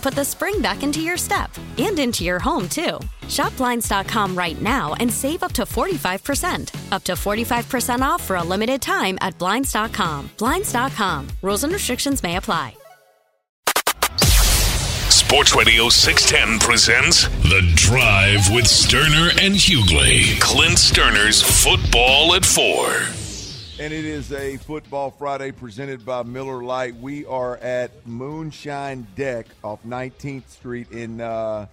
put the spring back into your step and into your home, too. Shop Blinds.com right now and save up to 45%. Up to 45% off for a limited time at Blinds.com. Blinds.com. Rules and restrictions may apply. Sports Radio 610 presents The Drive with Stoerner and Hughley. Clint Stoerner's Football at Four. And it is a Football Friday presented by Miller Lite. We are at Moonshine Deck off 19th Street in uh,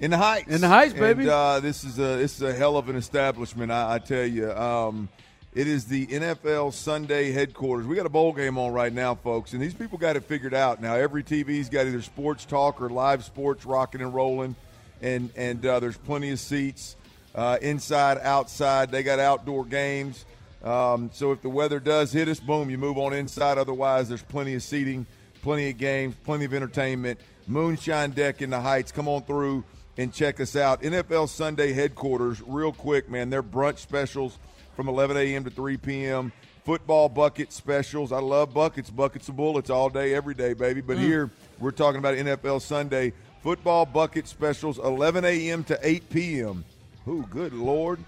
in the Heights. In the Heights, baby. And, uh, this is a this is a hell of an establishment, I, I tell you. Um, it is the NFL Sunday headquarters. We got a bowl game on right now, folks, and these people got it figured out. Now every TV's got either sports talk or live sports rocking and rolling, and and uh, there's plenty of seats uh, inside, outside. They got outdoor games. Um, so if the weather does hit us, boom, you move on inside. Otherwise, there's plenty of seating, plenty of games, plenty of entertainment. Moonshine Deck in the Heights. Come on through and check us out. NFL Sunday headquarters, real quick, man. Their brunch specials from 11 a.m. to 3 p.m. Football bucket specials. I love buckets, buckets of bullets all day, every day, baby. But here we're talking about NFL Sunday football bucket specials, 11 a.m. to 8 p.m. Ooh, good lord.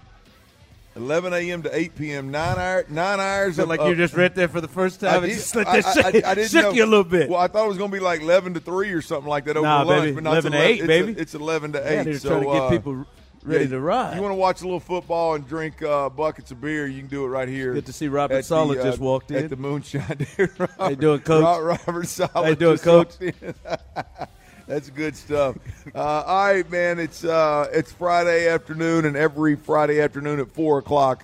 11 a.m. to 8 p.m. Nine hour, nine hours. Of, like you just read that for the first time and did- just let I- that I- shake, I didn't shook know. you a little bit. Well, I thought it was going to be like 11 to 3 or something like that over Nah, lunch. baby, but not 11 to it's 8, it's baby. it's 11 to 8. yeah, they're so, trying to get uh, people ready yeah, to ride. You want to watch a little football and drink uh, buckets of beer, you can do it right here. Good to see Robert Sala just uh, walked in. At the Moonshine. Robert, How you doing, Coach? Ro- Robert Sala. You doing, just Coach? walked in. That's good stuff. Uh, all right, man. It's uh, it's Friday afternoon, and every Friday afternoon at four o'clock,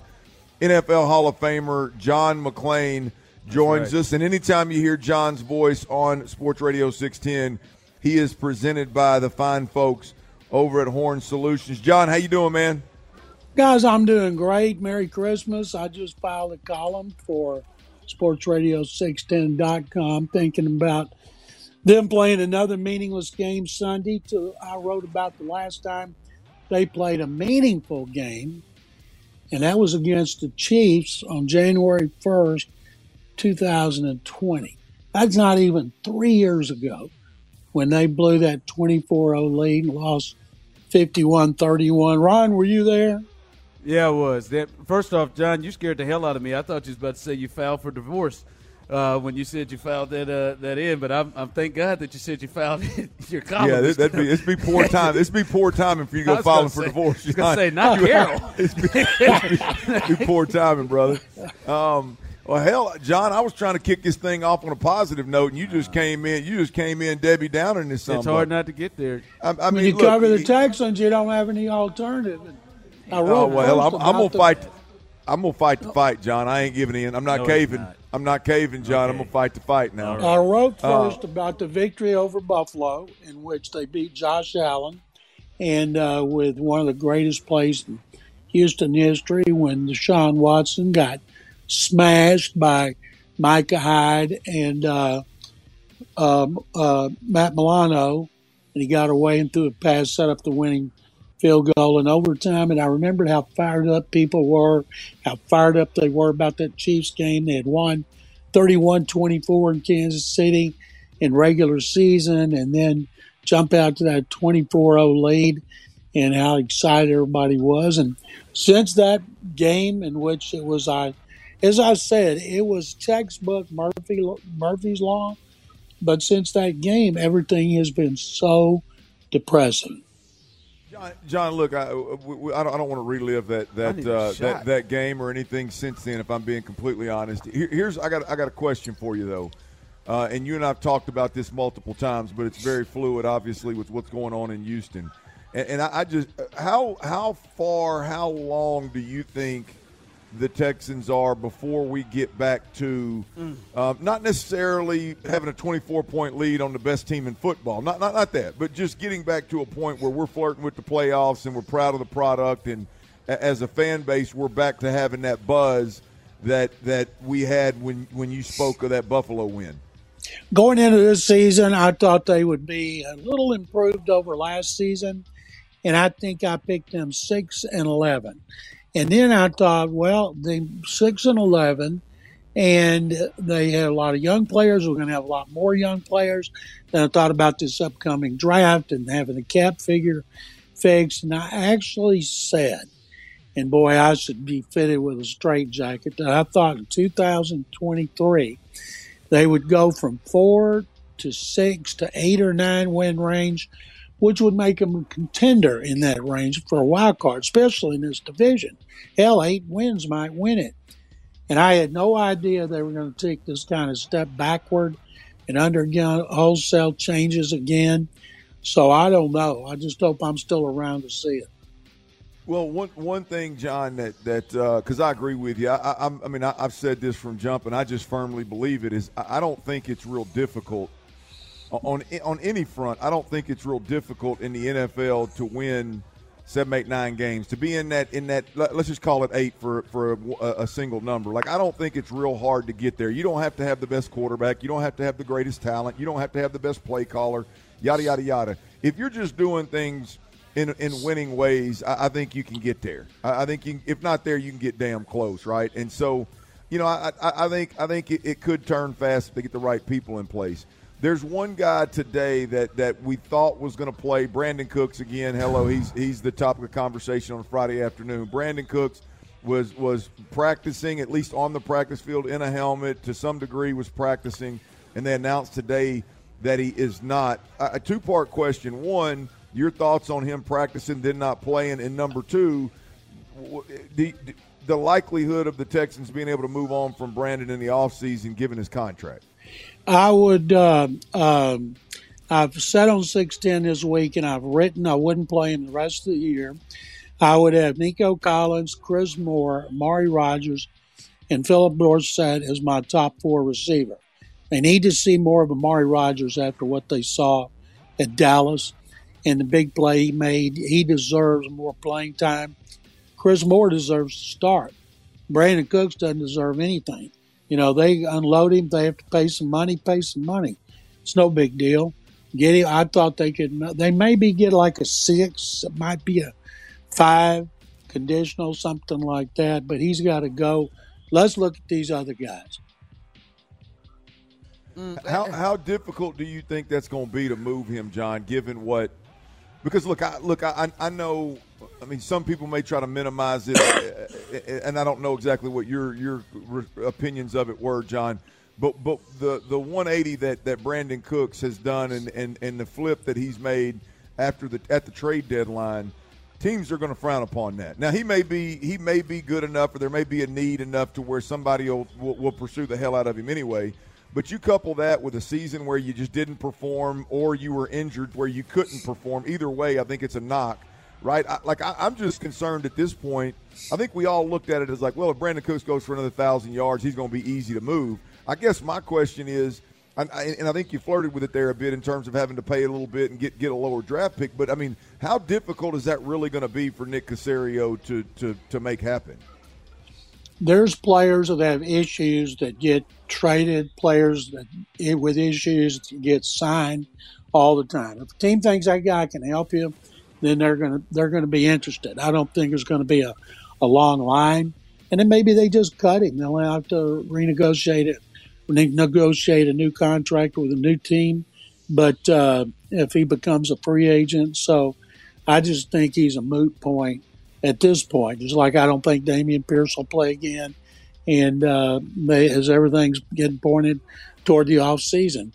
NFL Hall of Famer John McClain joins right. us. And anytime you hear John's voice on Sports Radio 610, he is presented by the fine folks over at Horn Solutions. John, how you doing, man? Guys, I'm doing great. Merry Christmas. I just filed a column for sportsradio610.com thinking about them playing another meaningless game Sunday. To, I wrote about the last time they played a meaningful game, and that was against the Chiefs on January 1st, 2020. That's not even three years ago when they blew that 24 0 lead and lost 51 31. Ron, were you there? Yeah, I was. That, first off, John, you scared the hell out of me. I thought you was about to say you filed for divorce uh, when you said you filed that uh, that in, but I'm, I'm thank God that you said you filed your column. Yeah, this, that'd be this be poor time. It's be poor timing for you to go filing for say- divorce. I was gonna say, not You- Carol. it's be, it's be- be poor timing, brother. Um, well, hell, John, I was trying to kick this thing off on a positive note, and you just came in. You just came in, Debbie Downer, in this. it's hard not to get there. I, I When mean, you look, cover the he- Texans, you don't have any alternative. I wrote Oh well, I'm, I'm gonna the- fight. I'm gonna fight the fight, John. I ain't giving in. I'm not No, caving. not. I'm not caving, John. I'm gonna fight the fight now. All I wrote Uh, first about the victory over Buffalo, in which they beat Josh Allen, and uh, with one of the greatest plays in Houston history when Deshaun Watson got smashed by Micah Hyde and uh, um, uh, Matt Milano, and he got away and threw a pass, set up the winning field goal in overtime. And I remembered how fired up people were, how fired up they were about that Chiefs game. They had won 31 24 in Kansas City in regular season and then jump out to that 24 0 lead and how excited everybody was. And since that game, in which it was, I, as I said, it was textbook Murphy Murphy's Law. But since that game, everything has been so depressing. John, John look, I, I, don't, I don't want to relive that that, uh, that that game or anything since then. If I'm being completely honest, Here, here's I got I got a question for you though, uh, and you and I've talked about this multiple times, but it's very fluid, obviously, with what's going on in Houston. And, and I, I just how how far, how long do you think? The Texans are before we get back to mm. uh, not necessarily having a 24 point lead on the best team in football. Not, not, not that, but just getting back to a point where we're flirting with the playoffs and we're proud of the product. And as a fan base, we're back to having that buzz that, that we had when, when you spoke of that Buffalo win. Going into this season, I thought they would be a little improved over last season. And I think I picked them 6 and 11 and then I thought, well, the six and eleven, and they had a lot of young players. We're going to have a lot more young players. Then I thought about this upcoming draft and having the cap figure fixed. And I actually said, and boy, I should be fitted with a straight jacket. That I thought in 2023 they would go from four to six to eight or nine win range which would make them a contender in that range for a wild card, especially in this division. Hell, eight wins might win it. And I had no idea they were going to take this kind of step backward and undergo wholesale changes again. So I don't know. I just hope I'm still around to see it. Well, one one thing, John, that that because uh, I agree with you. I, I, I mean, I, have said this from jump, and I just firmly believe it is. I don't think it's real difficult on on any front, I don't think it's real difficult in the NFL to win seven, eight, nine games. To be in that in that let's just call it eight for for a, a, single number. Like I don't think it's real hard to get there. You don't have to have the best quarterback. You don't have to have the greatest talent. You don't have to have the best play caller. Yada yada yada. If you're just doing things in in winning ways, I, I think you can get there. I, I think you, if not there, you can get damn close, right? And so, you know, I I, I think I think it, it could turn fast if they get the right people in place. There's one guy today that, that we thought was going to play. Brandin Cooks again. Hello, he's he's the topic of conversation on Friday afternoon. Brandin Cooks was was practicing at least on the practice field in a helmet to some degree was practicing, and they announced today that he is not. A two part question: one, your thoughts on him practicing then not playing, and number two, the the likelihood of the Texans being able to move on from Brandin in the offseason given his contract. I would. Uh, um, I've sat on six ten this week, and I've written I wouldn't play him the rest of the year. I would have Nico Collins, Chris Moore, Mari Rogers, and Phillip Dorsett as my top four receiver. They need to see more of Amari Rodgers after what they saw at Dallas and the big play he made. He deserves more playing time. Chris Moore deserves to start. Brandin Cooks doesn't deserve anything. You know, they unload him. They have to pay some money. Pay some money. It's no big deal. Get him. I thought they could. They maybe get like a six. It might be a five conditional, something like that. But he's got to go. Let's look at these other guys. Mm, how how difficult do you think that's going to be to move him, John? Given what, because look, I look, I I know I mean, some people may try to minimize it, uh, uh, uh, and I don't know exactly what your your opinions of it were, John. But but the the 180 that, that Brandin Cooks has done, and, and, and the flip that he's made after the at the trade deadline, teams are going to frown upon that. Now he may be he may be good enough, or there may be a need enough to where somebody will, will, will pursue the hell out of him anyway. But you couple that with a season where you just didn't perform, or you were injured where you couldn't perform. Either way, I think it's a knock right? I, like I, am just concerned at this point. I think we all looked at it as like, well, if Brandin Cooks goes for another thousand yards, he's going to be easy to move. I guess my question is, and I, and I think you flirted with it there a bit in terms of having to pay a little bit and get get a lower draft pick. But I mean, how difficult is that really going to be for Nick Caserio to to to make happen? There's players that have issues that get traded, players that eh, with issues get signed all the time. If a team thinks that guy can help you, then they're going to they're to be interested. I don't think there's going to be a, a long line, and then maybe they just cut him. They'll have to renegotiate it, negotiate a new contract with a new team. But uh, if he becomes a free agent, so I just think he's a moot point at this point. Just like I don't think Dameon Pierce will play again, and uh, they, as everything's getting pointed toward the off season.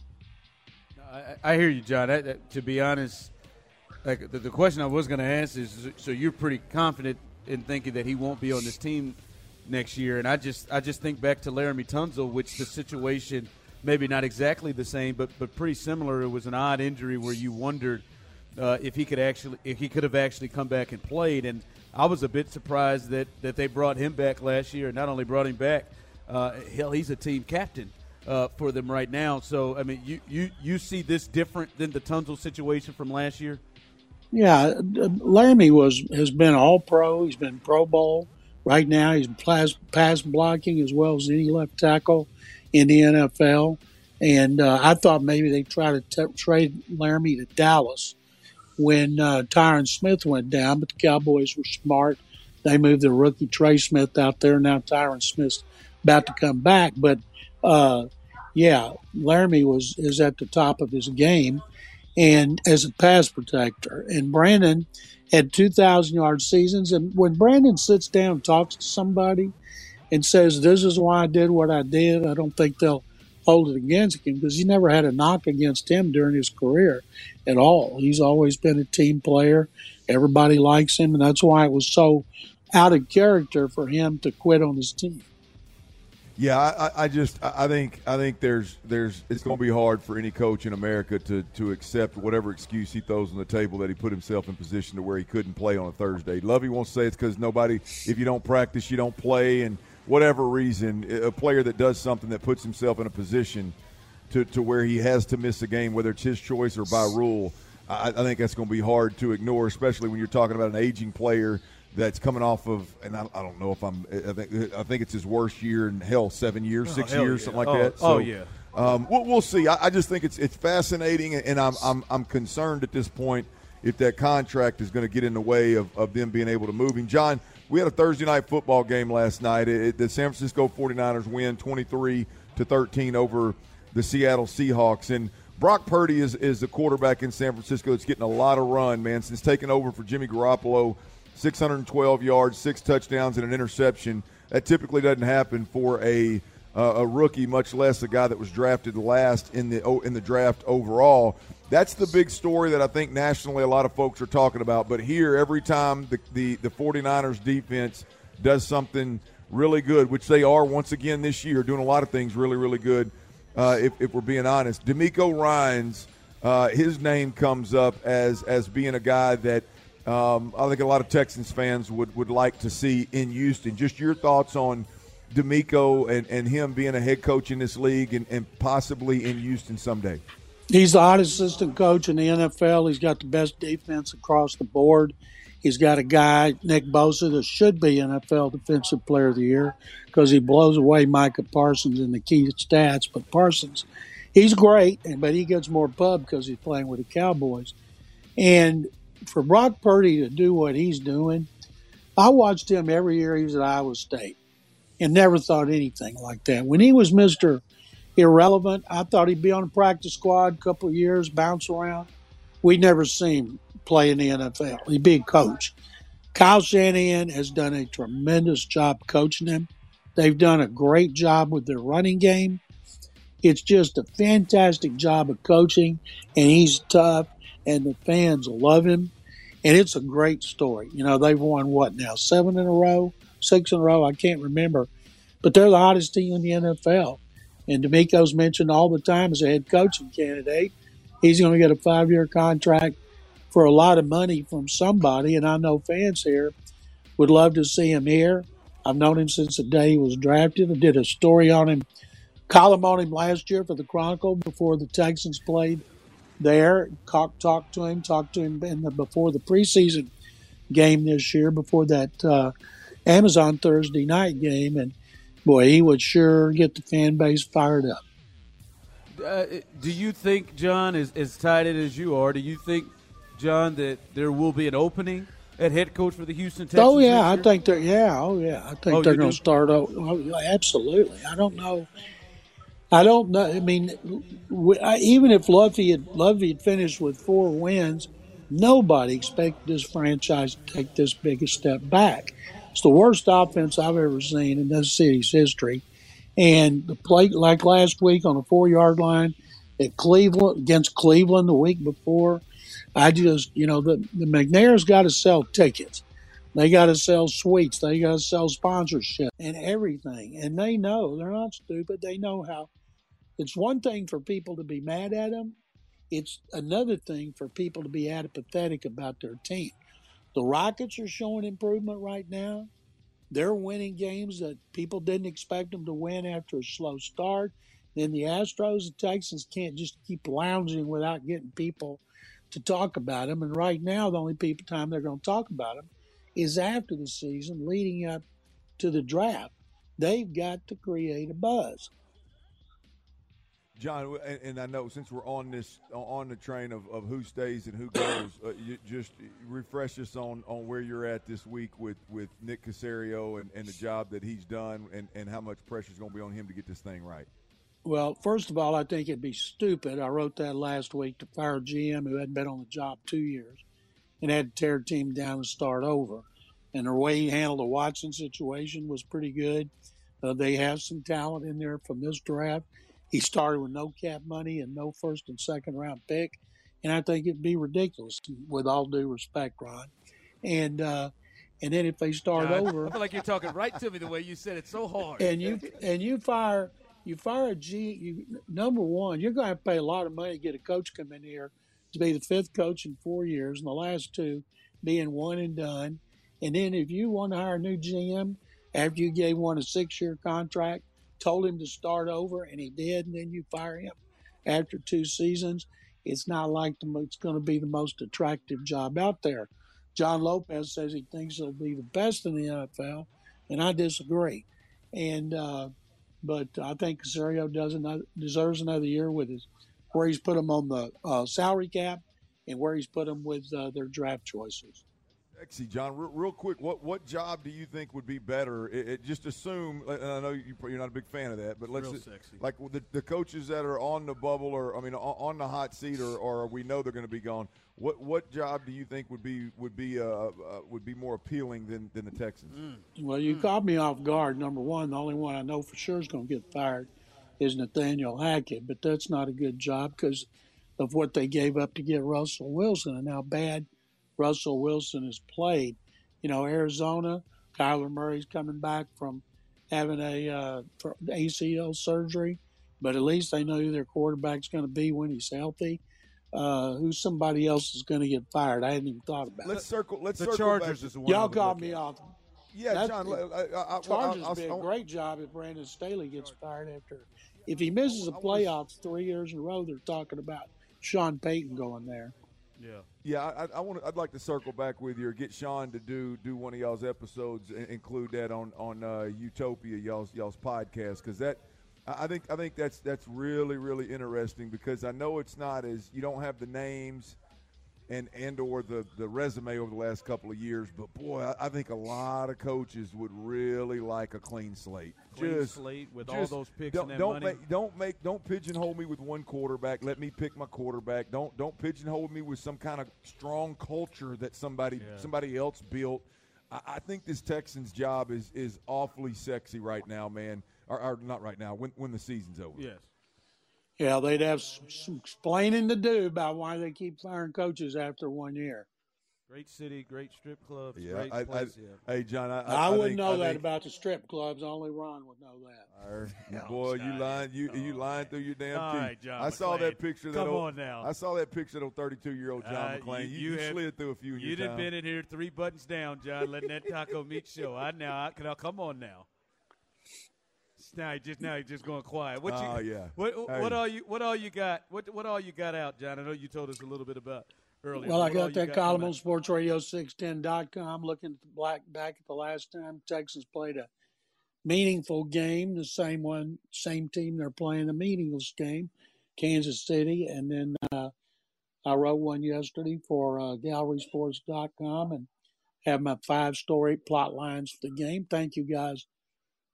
I, I hear you, John. I, to be honest, like the, the question I was going to ask is, so you're pretty confident in thinking that he won't be on this team next year, and I just I just think back to Laremy Tunsil, which the situation maybe not exactly the same, but but pretty similar. It was an odd injury where you wondered uh, if he could actually if he could have actually come back and played, and I was a bit surprised that that they brought him back last year, and not only brought him back, uh, hell, he's a team captain. Uh, for them right now, so I mean, you, you you see this different than the Tunsil situation from last year? Yeah, Laremy was has been All Pro. He's been Pro Bowl. Right now, he's pass, pass blocking as well as any left tackle in the NFL. And uh, I thought maybe they try to t- trade Laremy to Dallas when uh, Tyron Smith went down, but the Cowboys were smart. They moved the rookie Trey Smith out there. Now Tyron Smith's about to come back, but uh, yeah, Laremy was is at the top of his game, and as a pass protector. And Brandin had 2,000 yard seasons. And when Brandin sits down and talks to somebody and says, This is why I did what I did, I don't think they'll hold it against him because he never had a knock against him during his career at all. He's always been a team player. Everybody likes him. And that's why it was so out of character for him to quit on his team. Yeah, I, I just I think I think there's there's it's going to be hard for any coach in America to to accept whatever excuse he throws on the table that he put himself in position to where he couldn't play on a Thursday. Lovie won't say it's because nobody if you don't practice you don't play and whatever reason a player that does something that puts himself in a position to, to where he has to miss a game whether it's his choice or by rule. I, I think that's going to be hard to ignore, especially when you're talking about an aging player that's coming off of, and I, I, don't know if I'm, I think I think it's his worst year in hell, seven years, oh, six years, yeah. something like oh, that. Oh, so, oh yeah. Um, we'll, we'll, see. I, I, just think it's it's fascinating, and I'm I'm I'm concerned at this point if that contract is going to get in the way of, of them being able to move him. John, we had a Thursday night football game last night. It, it, the San Francisco 49ers win 23 to 13 over the Seattle Seahawks, and Brock Purdy is, is the quarterback in San Francisco. It's getting a lot of run, man, since taking over for Jimmy Garoppolo 612 yards, six touchdowns, and an interception. That typically doesn't happen for a uh, a rookie, much less a guy that was drafted last in the in the draft overall. That's the big story that I think nationally a lot of folks are talking about. But here, every time the, the, the 49ers defense does something really good, which they are once again this year, doing a lot of things really, really good, uh, if, if, we're being honest. DeMeco Ryans, uh, his name comes up as, as being a guy that – um, I think a lot of Texans fans would, would like to see in Houston. Just your thoughts on DeMeco and, and him being a head coach in this league and, and possibly in Houston someday. He's the hottest assistant coach in the NFL. He's got the best defense across the board. He's got a guy, Nick Bosa, that should be NFL Defensive Player of the Year because he blows away Micah Parsons in the key stats. But Parsons, he's great, but he gets more pub because he's playing with the Cowboys. And for Brock Purdy to do what he's doing, I watched him every year he was at Iowa State and never thought anything like that. When he was Mr. Irrelevant, I thought he'd be on the practice squad a couple of years, bounce around. We never seen him play in the NFL. He'd be a coach. Kyle Shanahan has done a tremendous job coaching him. They've done a great job with their running game. It's just a fantastic job of coaching, and he's tough, and the fans love him and it's a great story. You know, they've won what now, seven in a row, six in a row, I can't remember, but they're the hottest team in the NFL. And DeMeco's mentioned all the time as a head coaching candidate. He's going to get a five year contract for a lot of money from somebody, and I know fans here would love to see him here. I've known him since the day he was drafted. I did a story on him, column on him last year for the Chronicle before the Texans played there. Talked to him, talked to him in the, before the preseason game this year, before that uh, Amazon Thursday night game, and boy, he would sure get the fan base fired up. Uh, do you think, John, as, as tight as you are, do you think John, that there will be an opening at head coach for the Houston Texans? Oh yeah, I think they're yeah, oh yeah, I think Oh, they're going to start out. Oh, absolutely, I don't know. I don't know. I mean, w- I- even if Lovie had Lovie had finished with four wins, nobody expected this franchise to take this big a step back. It's the worst offense I've ever seen in this city's history. And the play like last week on the four yard line at Cleveland against Cleveland the week before, I just you know the the McNair's got to sell tickets. They got to sell suites. They got to sell sponsorship and everything. And they know they're not stupid. They know how. It's one thing for people to be mad at them. It's another thing for people to be apathetic about their team. The Rockets are showing improvement right now. They're winning games that people didn't expect them to win after a slow start. Then the Astros and Texans can't just keep lounging without getting people to talk about them. And right now, the only people time they're going to talk about them is after the season, leading up to the draft. They've got to create a buzz. John, and, I know since we're on this on the train of, of who stays and who goes, uh, you just refresh us on, on where you're at this week with, with Nick Caserio and, and the job that he's done and, and how much pressure is going to be on him to get this thing right. Well, first of all, I think it'd be stupid. I wrote that last week to fire GM who hadn't been on the job two years and had to tear team down and start over. And the way he handled the Watson situation was pretty good. Uh, they have some talent in there from this draft. He started with no cap money and no first and second round pick. And I think it'd be ridiculous, with all due respect, Ron. And uh, and then if they start John, over, I feel like you're talking right to me the way you said it so hard. and you and you fire you fire a G. You, number one, you're going to to pay a lot of money to get a coach come in here to be the fifth coach in four years, and the last two being one and done. And then if you want to hire a new GM after you gave one a six-year contract, told him to start over, and he did, and then you fire him after two seasons, it's not like the, it's going to be the most attractive job out there. John Lopez says he thinks it'll be the best in the NFL, and I disagree. And uh, but I think Caserio does another, deserves another year with his where he's put him on the uh, salary cap and where he's put him with uh, their draft choices. Sexy, John. Real, real quick, what what job do you think would be better? It, it, just assume, and I know you, you're not a big fan of that, but let's Real just- sexy. like the, the coaches that are on the bubble, or I mean, on, on the hot seat, or, or we know they're going to be gone. What what job do you think would be would be uh, uh, would be more appealing than, than the Texans? Well, you caught me off guard. Number one, the only one I know for sure is going to get fired is Nathaniel Hackett, but that's not a good job because of what they gave up to get Russell Wilson and how bad Russell Wilson has played. You know, Arizona, Kyler Murray's coming back from having a uh, ACL surgery, but at least they know who their quarterback's going to be when he's healthy. Uh, who somebody else is going to get fired? I hadn't even thought about that. Let's it. circle. Let's circle the circle Chargers back. is the one. Y'all would caught me at. off. Yeah, That- John. I, I, I, Chargers I'll, would be I'll, a great job if Brandon Staley gets fired after. If he misses the playoffs three years in a row, they're talking about Sean Payton going there. Yeah. Yeah, I, I want. I'd like to circle back with you or get Sean to do do one of y'all's episodes, and include that on on uh, Utopia, y'all's y'all's podcast, because that I think I think that's that's really really interesting because I know it's not as you don't have the names and and or the the resume over the last couple of years, but boy, I, I think a lot of coaches would really like a clean slate. Clean Just slate with all those picks don't, and that don't money. Make, don't make don't pigeonhole me with one quarterback. Let me pick my quarterback. Don't don't pigeonhole me with some kind of strong culture that somebody Yeah. somebody else built. I, I think this Texans job is is awfully sexy right now, man. Or, or not right now. When when the season's over. Yes. Yeah, they'd have some, some explaining to do about why they keep firing coaches after one year. Great city, great strip clubs, Yeah, great I, I, yeah. hey John, I, I, wouldn't think- know I that think- about the strip clubs. Only Ron would know that. Arr, Yeah. boy, you Scott. lying, you you lying through your damn All teeth. right, John I saw that picture. That Come old, on now. I saw that picture of 32 year old John Uh, McClain. you- You, you you have- slid through a few. In You'd have been in here three buttons down, John, letting that taco meat show. I now, can. I, come on now. Now you just now you're just going quiet. What you? Oh, yeah. What Hey. what all you what all you got? What what all you got out, John? I know you told us a little bit about earlier. Well, I What all got you that column coming on sportsradio610.com looking at the black back at the last time Texas played a meaningful game, the same one, same team they're playing a meaningless game, Kansas City, and then uh, I wrote one yesterday for uh, gallerysports.com and have my five story plot lines for the game. Thank you guys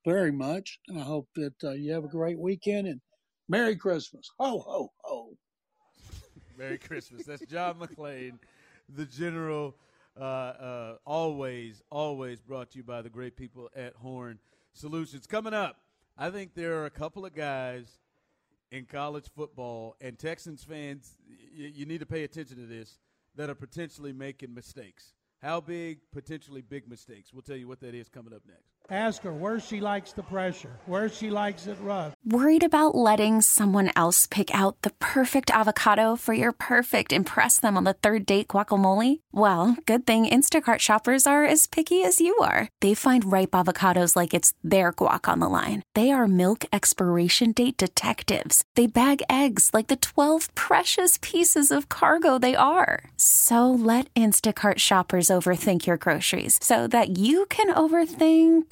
very much. And I hope that uh, you have a great weekend and Merry Christmas. Ho, ho, ho. Merry Christmas. That's John McClain, the general. Uh, uh, always, always brought to you by the great people at Horn Solutions. Coming up, I think there are a couple of guys in college football, and Texans fans, y- you need to pay attention to this, that are potentially making mistakes. How big? Potentially big mistakes. We'll tell you what that is coming up next. Ask her where she likes the pressure, where she likes it rough. Worried about letting someone else pick out the perfect avocado for your perfect impress them on the third date guacamole? Well, good thing Instacart shoppers are as picky as you are. They find ripe avocados like it's their guac on the line. They are milk expiration date detectives. They bag eggs like the 12 precious pieces of cargo they are. So let Instacart shoppers overthink your groceries so that you can overthink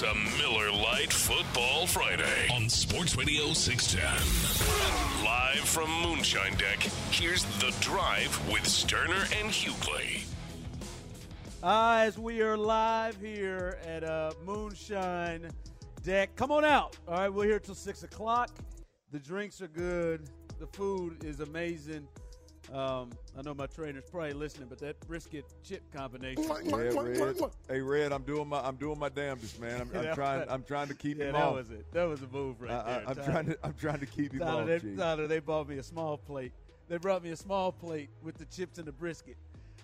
It's a Miller Lite Football Friday on Sports Radio 610. Live from Moonshine Deck, here's The Drive with Stoerner and Hughley. Ah, as we are live here at uh, Moonshine Deck. Come on out. All right, we're here till 6 o'clock. The drinks are good. The food is amazing. Um, I know my trainer's probably listening, but that brisket chip combination. Yeah, Red. Hey, Red, I'm doing my I'm doing my damnedest, man. I'm, I'm trying I'm trying to keep yeah, him that off. was it. That was a move right I, there. I, I'm Tyler. trying to I'm trying to keep him Tyler, off. they, Tyler, they bought me a small plate. They brought me a small plate with the chips and the brisket.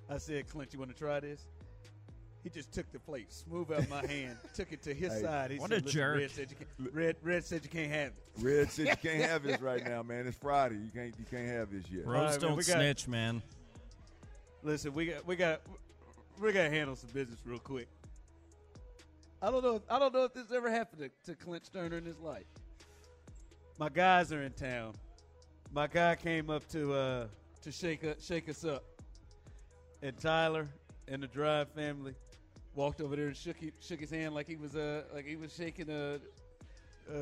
I said, Clint, you want to try this? He just took the plate, smooth out my hand, took it to his Hey. side. He What said, a "Listen, jerk." Red said, you can, Red, Red said you can't have it. Red said you can't have this right now, man. It's Friday. You can't you can't have this yet. Bros All right, man, don't we got- snitch, man. Listen, we got we got we got to handle some business real quick. I don't know. If, I don't know if this ever happened to, to Clint Stoerner in his life. My guys are in town. My guy came up to uh, to shake us, shake us up, and Tyler and the Drive family walked over there and shook he, shook his hand like he was uh like he was shaking a, a,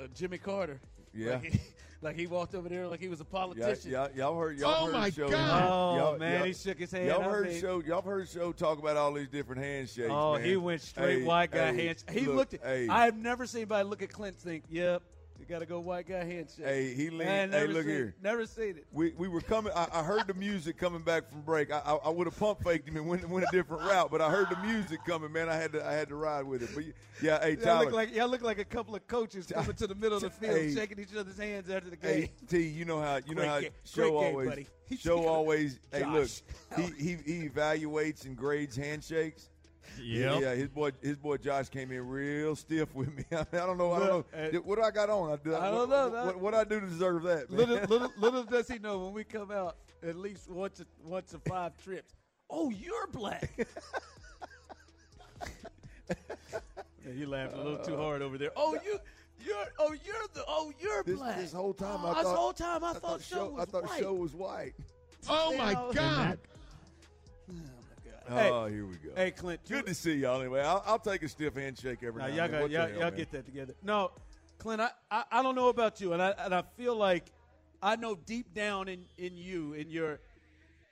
a, a Jimmy Carter. Yeah. like he, like he walked over there like he was a Yeah, politician. y'all, y'all heard y'all Oh, heard my show. God. Oh y'all, man, y'all, he shook his hand. Y'all heard mean- show. Y'all heard show talk about all these different handshakes. Oh, man. he went straight Hey, white guy hey, handshake. He look, looked at. Hey, I have never seen anybody look at Clint and think, "Yep, you got to go white guy handshake." Hey, he leaned- hey, look seen- here. Never seen it. we, we were coming. I, I heard the music coming back from break. I, I, I would have pump faked him and went, went a different route, but I heard the music coming. Man, I had to I had to ride with it. But yeah, hey Tyler. Y'all look like y'all look like a couple of coaches coming to the middle of the field, Hey. shaking each other's hands after the game. Hey T, you know how you know how game. show Great game, always buddy. Show always. Hey, look, he, he he evaluates and grades handshakes. Yep. Yeah, his boy his boy Josh came in real stiff with me. I, don't know. I don't know. uh, what do I got on? I, do, I don't know, What, that- what, I do to deserve that? Man? little, little, little does he know when we come out at least once, a, once a five trips. Oh, you're black. Yeah, you laughed a little too hard over there. Oh, you, you're, oh, you're the, oh, you're This, black. this whole time Oh, I this whole time I, thought, show was I thought white. show was white. Oh my Hell. God! Hey. oh, here we go. Hey, Clint. Good to see y'all. Anyway, I'll, I'll take a stiff handshake every Now, now. y'all, and then. got, y'all, hell, y'all get that together. No, Clint, I, I, I don't know about you, and I and I feel like I know deep down in, in you, in your,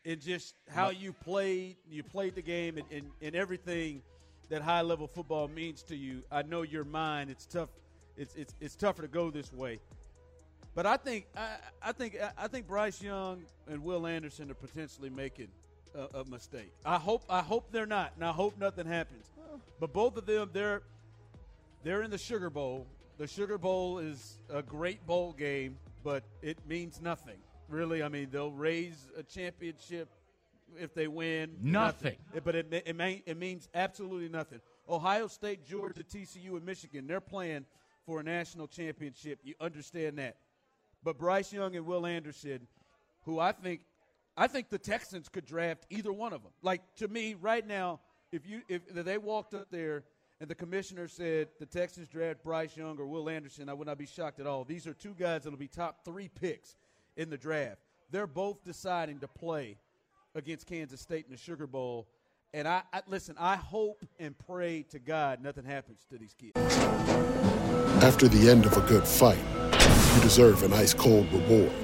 in just how you played, you played the game, and, and, and everything that high level football means to you. I know your mind. It's tough. It's it's it's tougher to go this way. But I think I, I think I think Bryce Young and Will Anderson are potentially making a, a mistake. I hope I hope they're not, and I hope nothing happens. But both of them, they're they're in the Sugar Bowl. The Sugar Bowl is a great bowl game, but it means nothing. Really, I mean, they'll raise a championship if they win. Nothing. But it, it, may, it means absolutely nothing. Ohio State, Georgia, TCU, and Michigan, they're playing for a national championship. You understand that. But Bryce Young and Will Anderson, who I think I think the Texans could draft either one of them. Like to me, right now, if you if they walked up there and the commissioner said the Texans draft Bryce Young or Will Anderson, I would not be shocked at all. These are two guys that'll be top three picks in the draft. They're both deciding to play against Kansas State in the Sugar Bowl. And I, I listen. I hope and pray to God nothing happens to these kids. After the end of a good fight, you deserve an ice cold reward.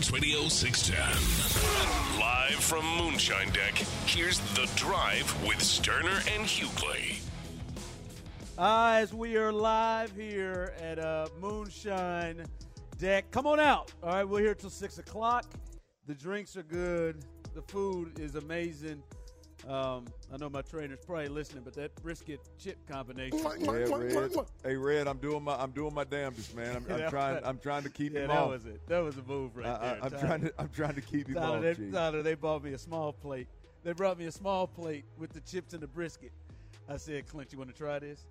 Sports Radio 610. Live from Moonshine Deck, here's The Drive with Stoerner and Hughley. Ah, as we are live here at uh, Moonshine Deck. Come on out. All right, we're here till 6 o'clock. The drinks are good. The food is amazing. Um, I know my trainer's probably listening, but that brisket chip combination. Yeah, Red. Hey, Red, I'm doing my I'm doing my damnedest, man. I'm, I'm trying I'm trying to keep yeah, him that off. was it. That was a move right I, there. I, I'm trying to I'm trying to keep him Tyler, off. they, Tyler, they bought me a small plate. They brought me a small plate with the chips and the brisket. I said, Clint, you want to try this?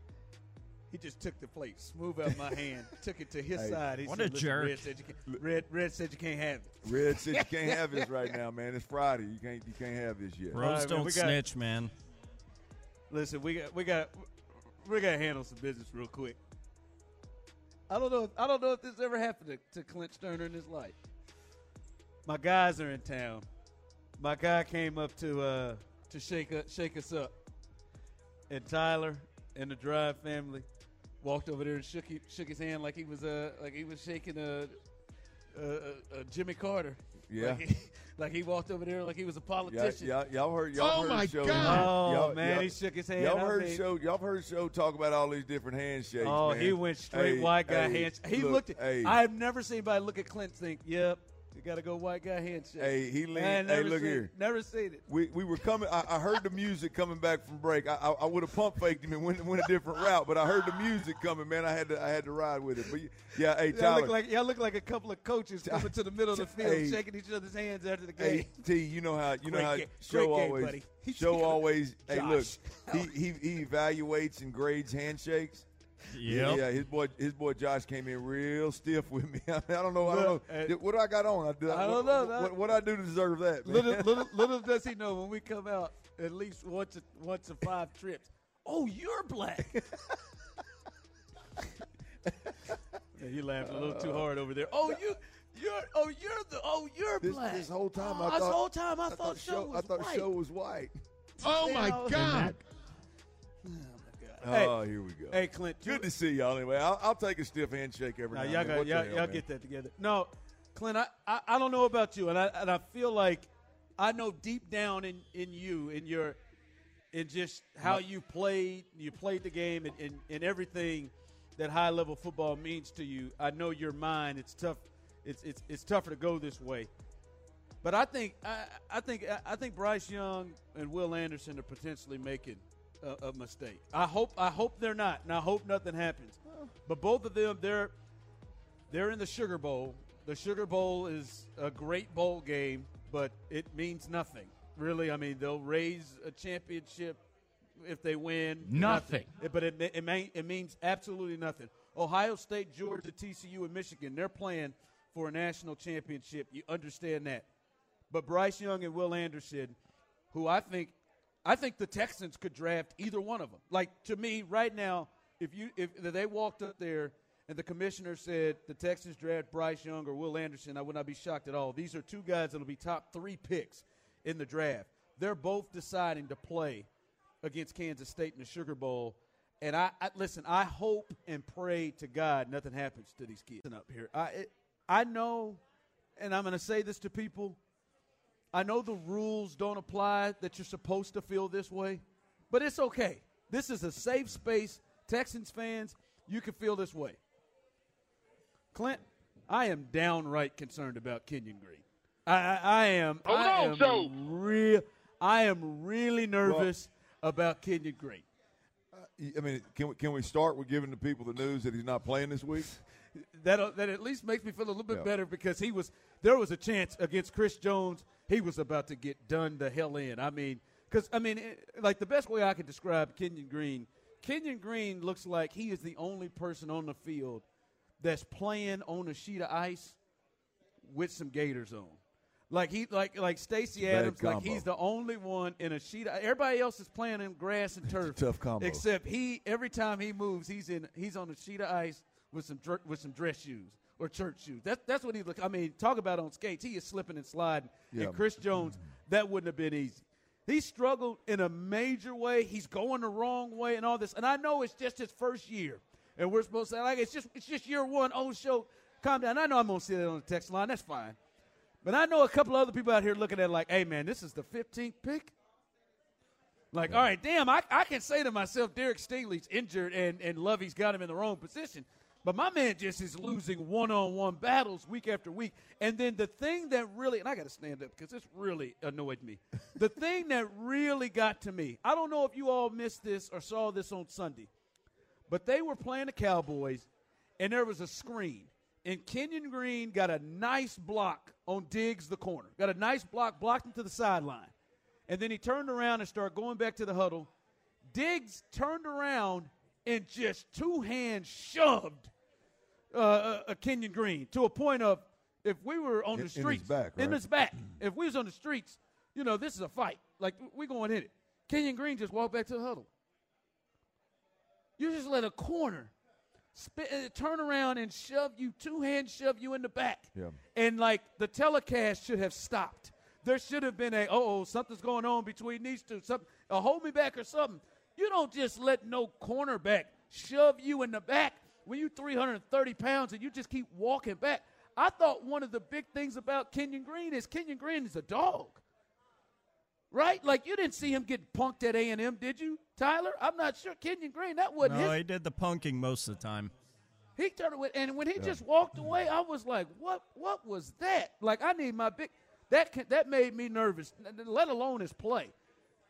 He just took the plate, smooth out my hand, took it to his Hey. side. He What said, a jerk." Red said, you can't, Red, Red said you can't have it. Red said you can't have this right now, man. It's Friday. You can't you can't have this yet. Bros All right, man, don't we got- snitch, man. Listen, we got we got we got to handle some business real quick. I don't know. If, I don't know if this ever happened to, to Clint Stoerner in his life. My guys are in town. My guy came up to uh, to shake up, shake us up, and Tyler and the Drive family walked over there and shook he, shook his hand like he was uh like he was shaking a, a, a, a Jimmy Carter. Yeah. Like he, like he walked over there like he was a Y'all, politician. y'all, y'all heard y'all Oh heard my show. God. Oh y'all, man, y'all, he shook his hand. y'all I heard mean- show. Y'all heard show talk about all these different handshakes. Oh, man. he went straight Hey, white guy hey, handshake. He look, looked at. Hey, I've never seen anybody look at Clint and think, "Yep, you got to go white guy handshake." Hey, he leaned- hey, look seen here. It. Never seen it. we, we were coming. I, I heard the music coming back from break. I, I, I would have pump faked him and went, went a different route, but I heard the music coming. Man, I had to I had to ride with it. But yeah, hey Y'all Tyler, look like y'all look like a couple of coaches coming to the middle of the field, Hey. shaking each other's hands after the game. Hey T, you know how you know Great how ga- show great game, always buddy. Show always. Hey, look, he, he he evaluates and grades handshakes. Yeah, Yep. yeah, his boy his boy Josh came in real stiff with me. I, mean, I don't know. I don't know. uh, what do I got on? I, did, I don't know, What, that- what, I do to deserve that? Man? little, little, little does he know when we come out at least once, a, once a five trips. Oh, you're black. yeah, you laughed a little too hard over there. Oh, you, you're, oh, you're the, oh, you're this, black. this whole time Oh, I this whole time I, thought, show show was I thought white. show was white. Oh my God! Oh. Oh, here we go. Hey, Clint. Good to see y'all. Anyway, I'll, I'll take a stiff handshake every Now, now y'all, and then. got, y'all, hell, y'all get that together. No, Clint, I, I, I don't know about you, and I and I feel like I know deep down in, in you, in your, in just how you played, you played the game, and, and, and everything that high level football means to you. I know your mind. It's tough. It's it's it's tougher to go this way. But I think I, I think I think Bryce Young and Will Anderson are potentially making a, a mistake. I hope I hope they're not, and I hope nothing happens. But both of them, they're they're in the Sugar Bowl. The Sugar Bowl is a great bowl game, but it means nothing. Really, I mean, they'll raise a championship if they win. Nothing. But it, it, may, it means absolutely nothing. Ohio State, Georgia, TCU, and Michigan, they're playing for a national championship. You understand that. But Bryce Young and Will Anderson, who I think I think the Texans could draft either one of them. Like to me, right now, if you if they walked up there and the commissioner said the Texans draft Bryce Young or Will Anderson, I would not be shocked at all. These are two guys that'll be top three picks in the draft. They're both deciding to play against Kansas State in the Sugar Bowl. And I, I listen. I hope and pray to God nothing happens to these kids up here. I it, I know, and I'm going to say this to people. I know the rules don't apply that you're supposed to feel this way, but it's okay. This is a safe space. Texans fans, you can feel this way. Clint, I am downright concerned about Kenyon Green. I, I, I am. Hold I on, am Joe. real. I am really nervous about Kenyon Green. Uh, I mean, can we, can we start with giving the people the news that he's not playing this week? That that at least makes me feel a little bit Yeah. better because he was there was a chance against Chris Jones he was about to get done the hell in. I mean, because I mean, it, like the best way I could describe Kenyon Green, Kenyon Green looks like he is the only person on the field that's playing on a sheet of ice with some gators on. Like he like like Stacy Adams, like he's the only one in a sheet. Of, everybody else is playing in grass and turf. tough combo. Except he, every time he moves, he's in he's on a sheet of ice with some dr- with some dress shoes or church shoes. That's that's what he look. I mean, talk about on skates. He is slipping and sliding. Yeah. And Chris Jones, that wouldn't have been easy. He struggled in a major way. He's going the wrong way and all this. And I know it's just his first year, and we're supposed to say like it's just it's just year one. Oh, show, calm down. I know I'm gonna see that on the text line. That's fine. But I know a couple other people out here looking at it like, hey man, this is the 15th pick. Like, all right, damn, I, I can say to myself, Derek Stingley's injured and, and Lovie's got him in the wrong position. But my man just is losing one on one battles week after week. And then the thing that really, and I got to stand up because this really annoyed me. the thing that really got to me, I don't know if you all missed this or saw this on Sunday, but they were playing the Cowboys and there was a screen. And Kenyon Green got a nice block on Diggs, the corner. Got a nice block, blocked him to the sideline. And then he turned around and started going back to the huddle. Diggs turned around and just two hands shoved uh, uh, uh, Kenyon Green to a point of if we were on In- in the his streets, back, in right? his back, if we was on the streets, you know, this is a fight. Like we going in it. Kenyon Green just walked back to the huddle. You just let a corner spit, uh, turn around and shove you, two hands shove you in the back. Yeah. And like the telecast should have stopped. There should have been a, oh, something's going on between these two. Something, a hold me back or something. You don't just let no cornerback shove you in the back when you 330 pounds and you just keep walking back. I thought one of the big things about Kenyon Green is Kenyon Green is a dog. Right? Like you didn't see him get punked at A&M, did you, Tyler? I'm not sure. Kenyon Green, that wasn't No, his he did the punking most of the time. he turned away, and when he just walked away, I was like, "What? What was that?" Like, I need my big. That can, that made me nervous. Let alone his play.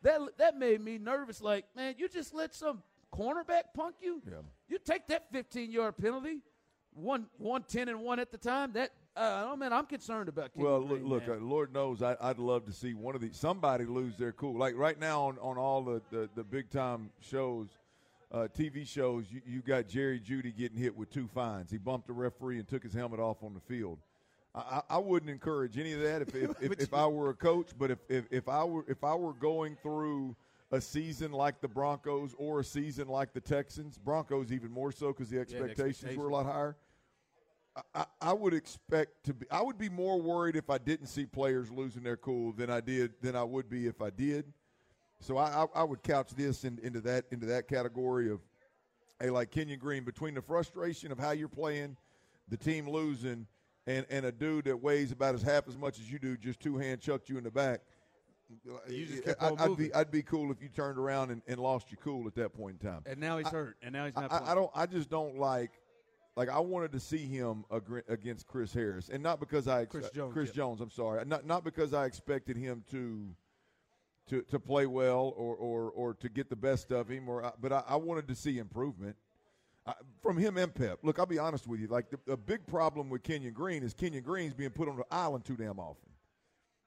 That that made me nervous. Like, man, you just let some cornerback punk you. Yeah. You take that 15 yard penalty, one one ten and one at the time. That uh, oh man, I'm concerned about. Kenyon Well, look, Green, look man. uh, Lord knows I, I'd love to see one of these somebody lose their cool. Like right now on, on all the, the, the big time shows, uh, TV shows, you, you got Jerry Jeudy getting hit with two fines. He bumped a referee and took his helmet off on the field. I, I wouldn't encourage any of that if if, if, if I were a coach. But if, if, if I were if I were going through a season like the Broncos or a season like the Texans, Broncos even more so because the the expectations were a lot higher. I, I would expect to be. I would be more worried if I didn't see players losing their cool than I did than I would be if I did. So I, I, I would couch this in, into that into that category of hey, like Kenyon Green, between the frustration of how you're playing, the team losing, and and a dude that weighs about as half as much as you do, just two hand chucked you in the back. You just kept I, I'd be I'd be cool if you turned around and, and lost your cool at that point in time. And now he's I- hurt, and now he's not. I. I don't. I just don't like. Like I wanted to see him against Chris Harris, and not because I ex- Chris Jones, Chris yeah. Jones. I'm sorry, not not because I expected him to to to play well or or or to get the best of him, or I, but I, I wanted to see improvement I, from him and Pep. Look, I'll be honest with you. Like the, the big problem with Kenyon Green is Kenyon Green's being put on the island too damn often.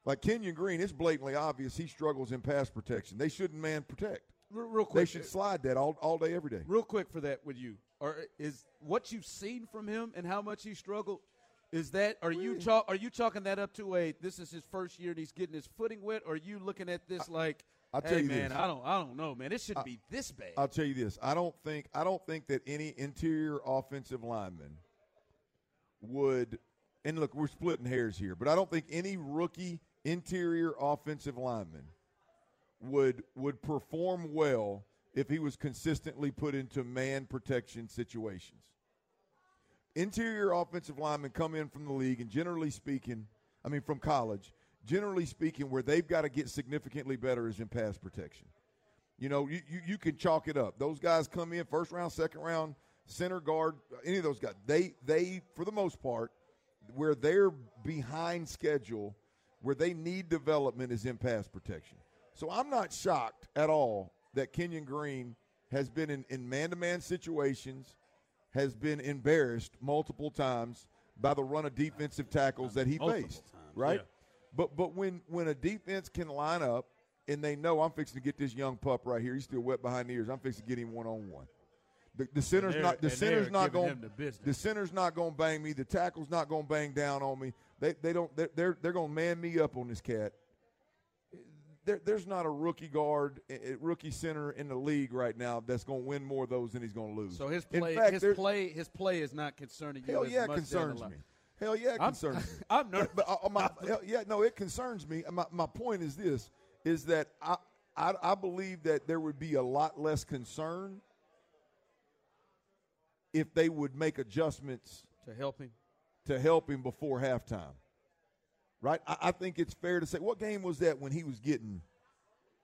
Like Kenyon Green, it's blatantly obvious he struggles in pass protection. They shouldn't man protect. Real, real They should uh, slide that all, all day, every day. real quick for that with you, or is what you've seen from him and how much he struggled? Is that are you chalk, are you chalking that up to a this is his first year and he's getting his footing wet? Or are you looking at this like, I'll tell hey you man, this. I don't I don't know, man, it shouldn't be this bad. I'll tell you this. I don't think I don't think that any interior offensive lineman would and look, we're splitting hairs here, but I don't think any rookie interior offensive lineman would would perform well if he was consistently put into man protection situations. Interior offensive linemen come in from the league and generally speaking, I mean from college, generally speaking where they've got to get significantly better is in pass protection. You know, you, you, you can chalk it up. Those guys come in first round, second round, center guard, any of those guys. They they for the most part, where they're behind schedule, where they need development is in pass protection. So I'm not shocked at all that Kenyon Green has been in, in man-to-man situations, has been embarrassed multiple times by the run of defensive tackles that he Multiple faced. times, right? yeah. But but when when a defense can line up and they know I'm fixing to get this young pup right here, he's still wet behind the ears. I'm fixing to get him one on one. The, the center's not the center's not going the the center's not going to bang me. The tackle's not going to bang down on me. They they don't they're they're, they're going to man me up on this cat. There, there's not a rookie guard, a a rookie center in the league right now that's going to win more of those than he's going to lose. so his play fact, his play his play is not concerning you. Hell as yeah, much down the concerns me. Hell yeah, it I'm- concerns me. I'm nervous. But, but uh, my, hell yeah, no, it concerns me. My, my point is this: is that I, I I believe that there would be a lot less concern if they would make adjustments to help him. to help him before halftime. Right? I, I think it's fair to say what game was that when he was getting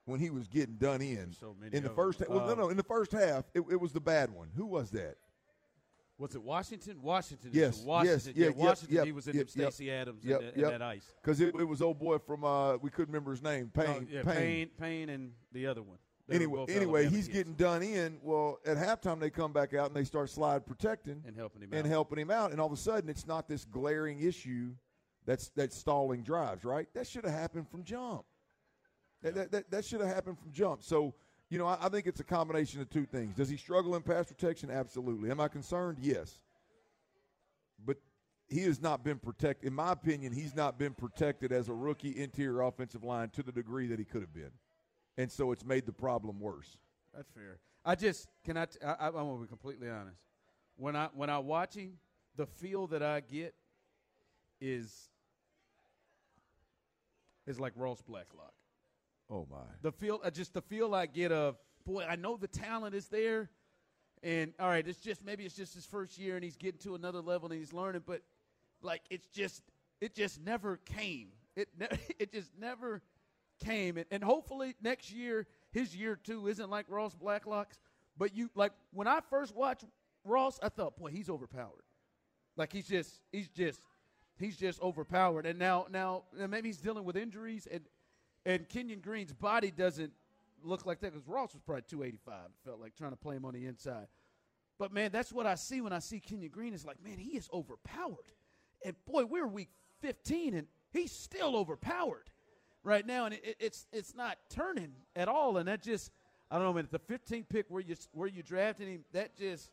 when he was getting done in So in the first them. well, no Um, no in the first half it, it was the bad one. Who was that? Was it Washington? Washington. Yes, Washington. yes, yeah, yeah, Washington. yep, he was in yep, them Stacy Adams yep, and, yep. that ice. Because it, it was old boy from uh, we couldn't remember his name. Payne. Oh, yeah, Payne. Payne, Payne, and the other one. They Anyway, anyway, he's kids. getting done in. Well, at halftime they come back out and they start slide protecting and helping him and out. helping him out, and all of a sudden it's not this glaring issue that's that's stalling drives. Right? That should have happened from jump. That, that, that, that should have happened from jump. So, you know, I, I think it's a combination of two things. Does he struggle in pass protection? Absolutely. Am I concerned? Yes. But he has not been protected. In my opinion, he's not been protected as a rookie interior offensive line to the degree that he could have been. And so it's made the problem worse. That's fair. I just can I. T- I, I'm gonna be completely honest. When I when I watch him, the feel that I get is is like Ross Blacklock. Oh, my. The feel, uh, just the feel I get of boy. I know the talent is there, and all right, it's just maybe it's just his first year and he's getting to another level and he's learning, but like it's just it just never came. It ne- it just never came, and, and hopefully next year his year two isn't like Ross Blacklock's. But you like when I first watched Ross, I thought, boy, he's overpowered. Like he's just he's just he's just overpowered. And now now maybe he's dealing with injuries and and Kenyon Green's body doesn't look like that because Ross was probably 285. It felt like trying to play him on the inside. But man, that's what I see when I see Kenyon Green. Is like, man, he is overpowered. And boy, we're week 15 and he's still overpowered right now, and it, it's it's not turning at all. And that just I don't know, man. The 15th pick where you where you drafted him, that just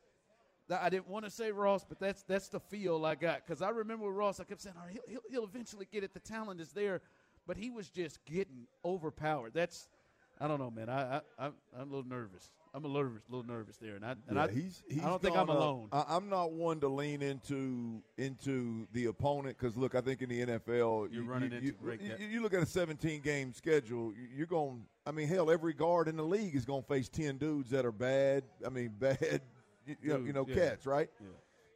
I didn't want to say Ross, but that's that's the feel I got because I remember Ross, I kept saying, all right, he'll, he'll eventually get it. The talent is there, but he was just getting overpowered. That's I don't know, man. I, I I'm, I'm a little nervous. I'm a little nervous, little nervous there, and I and Yeah, I, he's, he's I don't think I'm gone up. alone. I, I'm not one to lean into into the opponent because look, I think in the NFL, You're you, running you, into you, great you, you look at a 17 game schedule, you- you're going. I mean, hell, every guard in the league is going to face 10 dudes that are bad. I mean, bad, you, know, you know yeah. catch, right?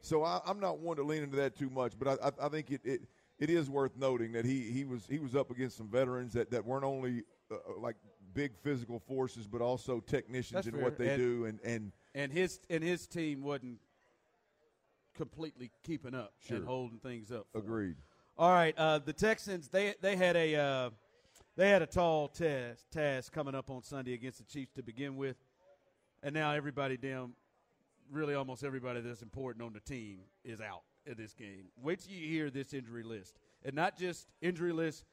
So I, I'm not one to lean into that too much, but I, I, I think it, it it is worth noting that he he was he was up against some veterans that, that weren't only uh, like big physical forces, but also technicians That's in fair. what they And- do, and and and his and his team wasn't completely keeping up Sure. and holding things up. for him. agreed. All right, uh, the Texans they they had a uh, they had a tall task task coming up on Sunday against the Chiefs to begin with, and now everybody damn, really almost everybody that's important on the team is out in this game. Wait till you hear this injury list, and not just injury list.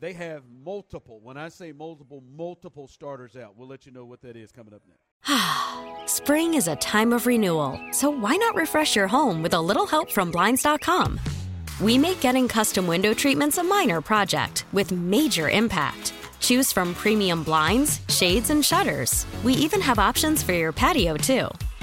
They have multiple. When I say multiple, multiple starters out. We'll let you know what that is coming up next. Spring is a time of renewal, so why not refresh your home with a little help from Blinds.com? We make getting custom window treatments a minor project with major impact. Choose from premium blinds, shades, and shutters. We even have options for your patio, too.